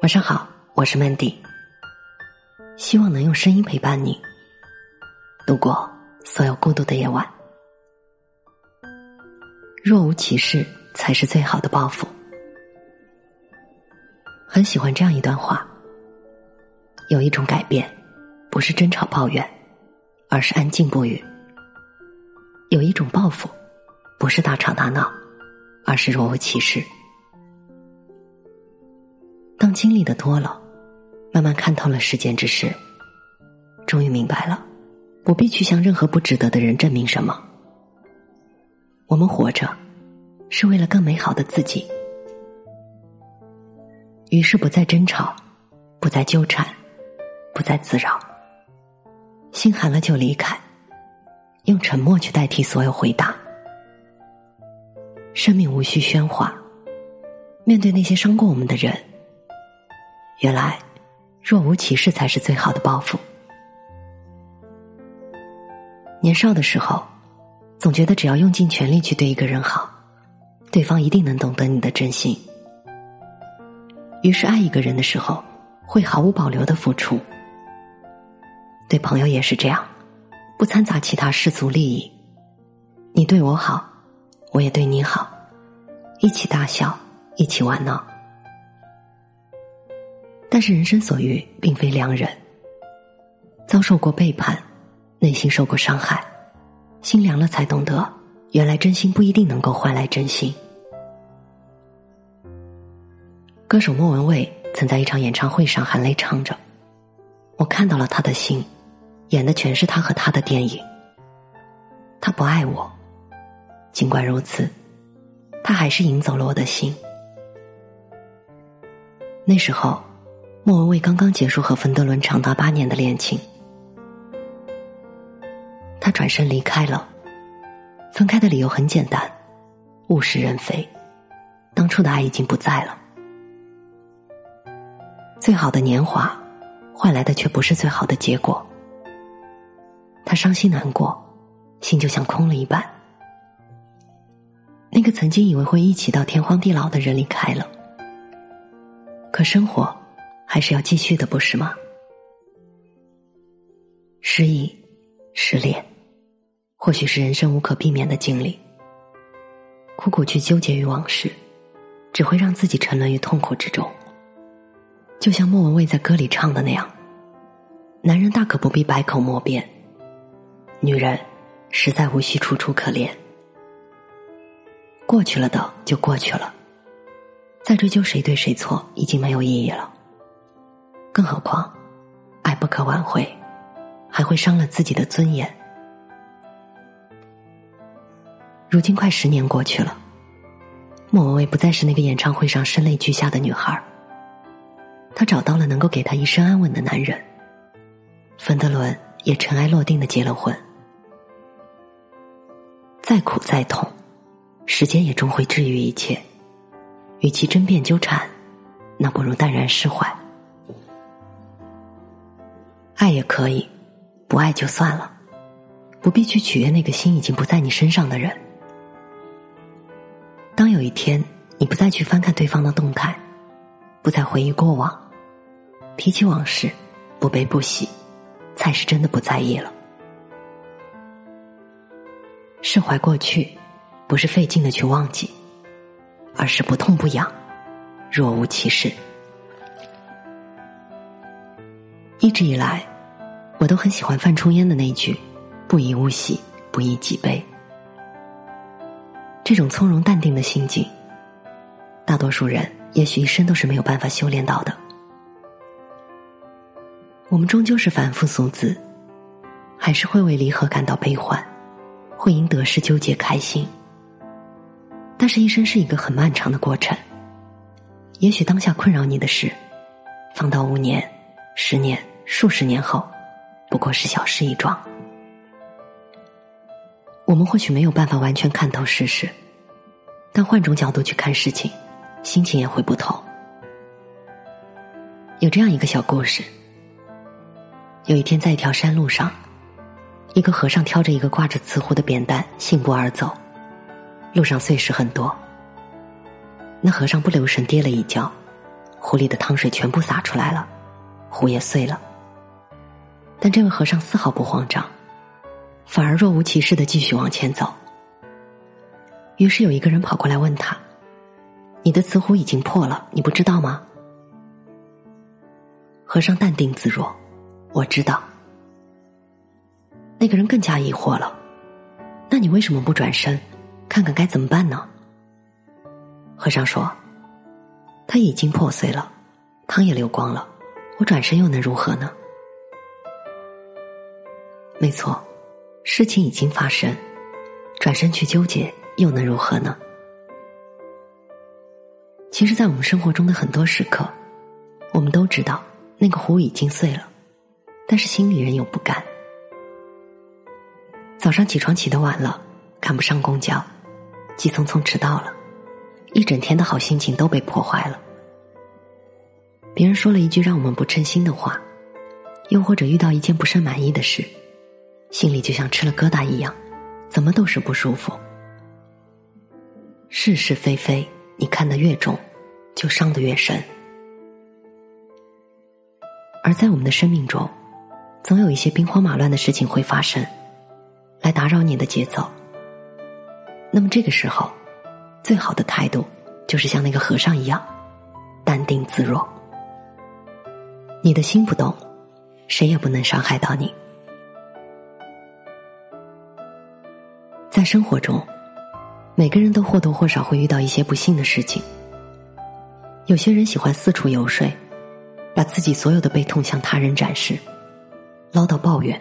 晚上好，我是 Mandy，希望能用声音陪伴你度过所有孤独的夜晚。若无其事才是最好的报复。很喜欢这样一段话：有一种改变，不是争吵抱怨，而是安静不语；有一种报复，不是大吵大闹，而是若无其事。当经历的多了，慢慢看透了世间之事，终于明白了，不必去向任何不值得的人证明什么。我们活着，是为了更美好的自己。于是不再争吵，不再纠缠，不再自扰，心寒了就离开，用沉默去代替所有回答。生命无需喧哗，面对那些伤过我们的人，原来若无其事才是最好的报复。年少的时候，总觉得只要用尽全力去对一个人好，对方一定能懂得你的真心。于是，爱一个人的时候，会毫无保留的付出。对朋友也是这样，不掺杂其他世俗利益。你对我好，我也对你好，一起大笑，一起玩闹。但是，人生所遇并非良人。遭受过背叛，内心受过伤害，心凉了才懂得，原来真心不一定能够换来真心。歌手莫文蔚曾在一场演唱会上含泪唱着：“我看到了他的心，演的全是他和他的电影。他不爱我，尽管如此，他还是赢走了我的心。”那时候，莫文蔚刚刚结束和冯德伦长达八年的恋情，他转身离开了。分开的理由很简单：物是人非，当初的爱已经不在了。最好的年华，换来的却不是最好的结果。他伤心难过，心就像空了一半。那个曾经以为会一起到天荒地老的人离开了，可生活还是要继续的，不是吗？失忆、失恋，或许是人生无可避免的经历。苦苦去纠结于往事，只会让自己沉沦于痛苦之中。就像莫文蔚在歌里唱的那样，男人大可不必百口莫辩，女人实在无需楚楚可怜。过去了的就过去了，再追究谁对谁错已经没有意义了。更何况，爱不可挽回，还会伤了自己的尊严。如今快十年过去了，莫文蔚不再是那个演唱会上声泪俱下的女孩儿。他找到了能够给她一生安稳的男人，冯德伦也尘埃落定的结了婚。再苦再痛，时间也终会治愈一切。与其争辩纠缠，那不如淡然释怀。爱也可以，不爱就算了，不必去取悦那个心已经不在你身上的人。当有一天你不再去翻看对方的动态，不再回忆过往。提起往事，不悲不喜，才是真的不在意了。释怀过去，不是费劲的去忘记，而是不痛不痒，若无其事。一直以来，我都很喜欢范仲淹的那句“不以物喜，不以己悲”。这种从容淡定的心境，大多数人也许一生都是没有办法修炼到的。我们终究是凡夫俗子，还是会为离合感到悲欢，会因得失纠结开心。但是，一生是一个很漫长的过程。也许当下困扰你的事，放到五年、十年、数十年后，不过是小事一桩。我们或许没有办法完全看透世事，但换种角度去看事情，心情也会不同。有这样一个小故事。有一天，在一条山路上，一个和尚挑着一个挂着瓷壶的扁担，信步而走。路上碎石很多，那和尚不留神跌了一跤，壶里的汤水全部洒出来了，壶也碎了。但这位和尚丝毫不慌张，反而若无其事的继续往前走。于是有一个人跑过来问他：“你的瓷壶已经破了，你不知道吗？”和尚淡定自若：“我知道。”那个人更加疑惑了：“那你为什么不转身，看看该怎么办呢？”和尚说：“它已经破碎了，汤也流光了，我转身又能如何呢？”没错，事情已经发生，转身去纠结又能如何呢？其实，在我们生活中的很多时刻，我们都知道那个壶已经碎了，但是心里仍有不甘。早上起床起得晚了，赶不上公交，急匆匆迟到了，一整天的好心情都被破坏了。别人说了一句让我们不称心的话，又或者遇到一件不甚满意的事。心里就像吃了疙瘩一样，怎么都是不舒服。是是非非，你看得越重，就伤得越深。而在我们的生命中，总有一些兵荒马乱的事情会发生，来打扰你的节奏。那么这个时候，最好的态度就是像那个和尚一样，淡定自若。你的心不动，谁也不能伤害到你。在生活中，每个人都或多或少会遇到一些不幸的事情。有些人喜欢四处游说，把自己所有的悲痛向他人展示，唠叨抱怨，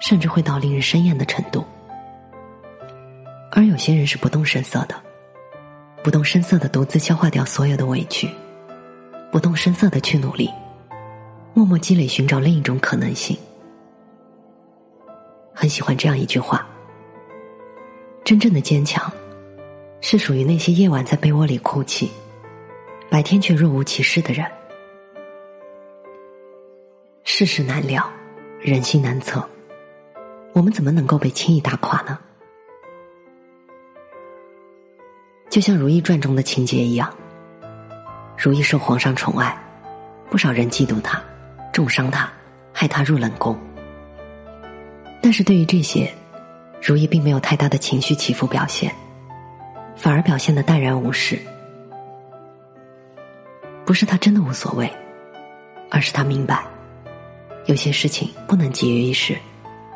甚至会到令人生厌的程度。而有些人是不动声色的，不动声色的独自消化掉所有的委屈，不动声色的去努力，默默积累，寻找另一种可能性。很喜欢这样一句话。真正的坚强，是属于那些夜晚在被窝里哭泣，白天却若无其事的人。世事难料，人心难测，我们怎么能够被轻易打垮呢？就像《如懿传》中的情节一样，如懿受皇上宠爱，不少人嫉妒她，重伤他，害他入冷宫。但是对于这些，如意并没有太大的情绪起伏表现，反而表现的淡然无事。不是他真的无所谓，而是他明白，有些事情不能急于一时，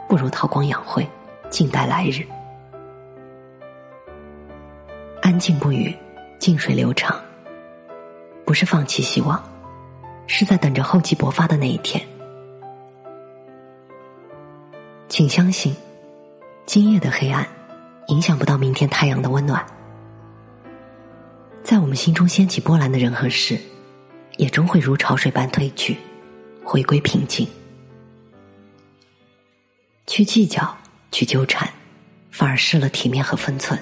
不如韬光养晦，静待来日。安静不语，静水流长。不是放弃希望，是在等着厚积薄发的那一天。请相信。今夜的黑暗，影响不到明天太阳的温暖。在我们心中掀起波澜的人和事，也终会如潮水般退去，回归平静。去计较，去纠缠，反而失了体面和分寸；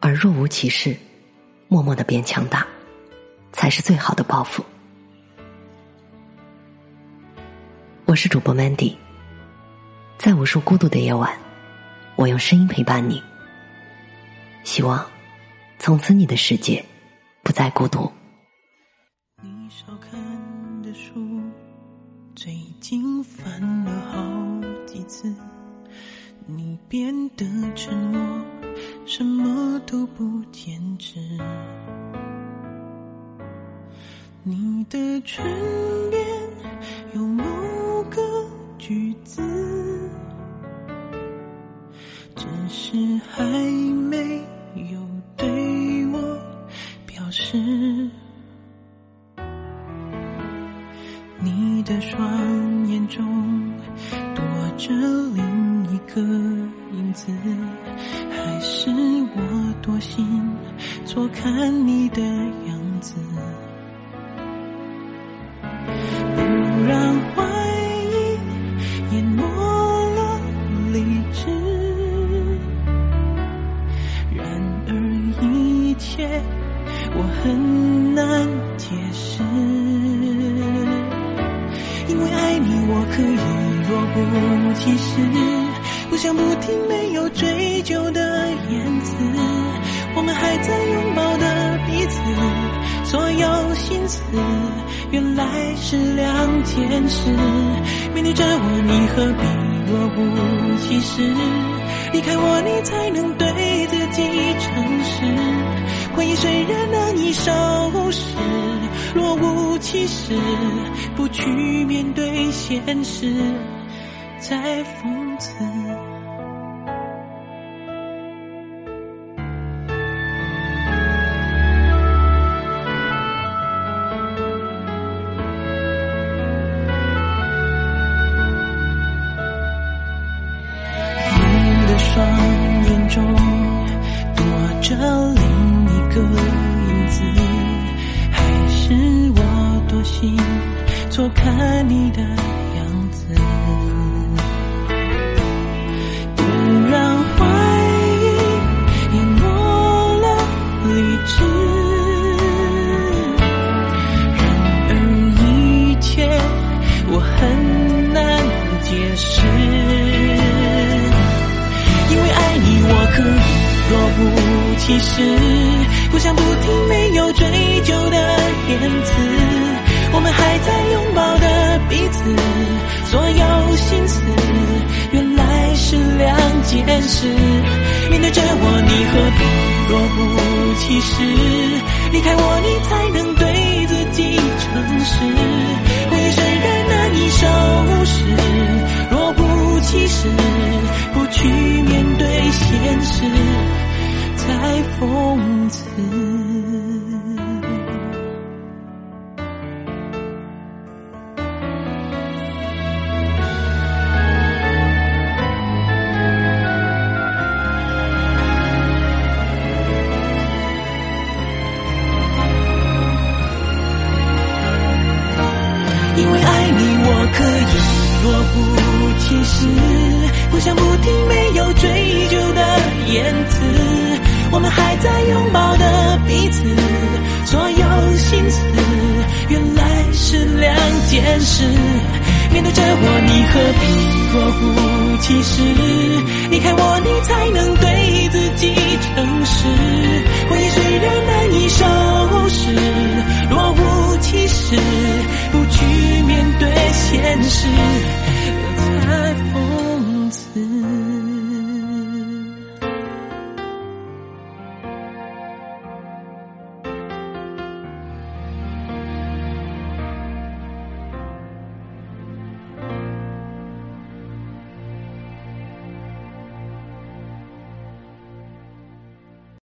而若无其事，默默的变强大，才是最好的报复。我是主播 Mandy，在无数孤独的夜晚。我用声音陪伴你，希望从此你的世界不再孤独。你少看的书，最近翻了好几次。你变得沉默，什么都不坚持。你的唇边有梦个句子。只是还没有对我表示，你的双眼中躲着另一个影子，还是我多心错看你的样子，一切我很难解释，因为爱你，我可以若无其事，不想不听没有追究的言辞，我们还在拥抱的彼此，所有心。思，原来是两件事。面对着我，你何必若无其实？离开我，你才能对自己诚实。回忆虽然难以收拾，若无其事，不去面对现实，在风看所有心思原来是两件事。面对着我，你何必若无其事？离开我，你才能对自己诚实。回忆虽然难以收拾，若不其事，不去面对。现实才讽刺，是，面对着我，你何必若无其事离开我？你才能对自己诚实。回忆虽然难以收拾，若无其事不去面对现实，我才服。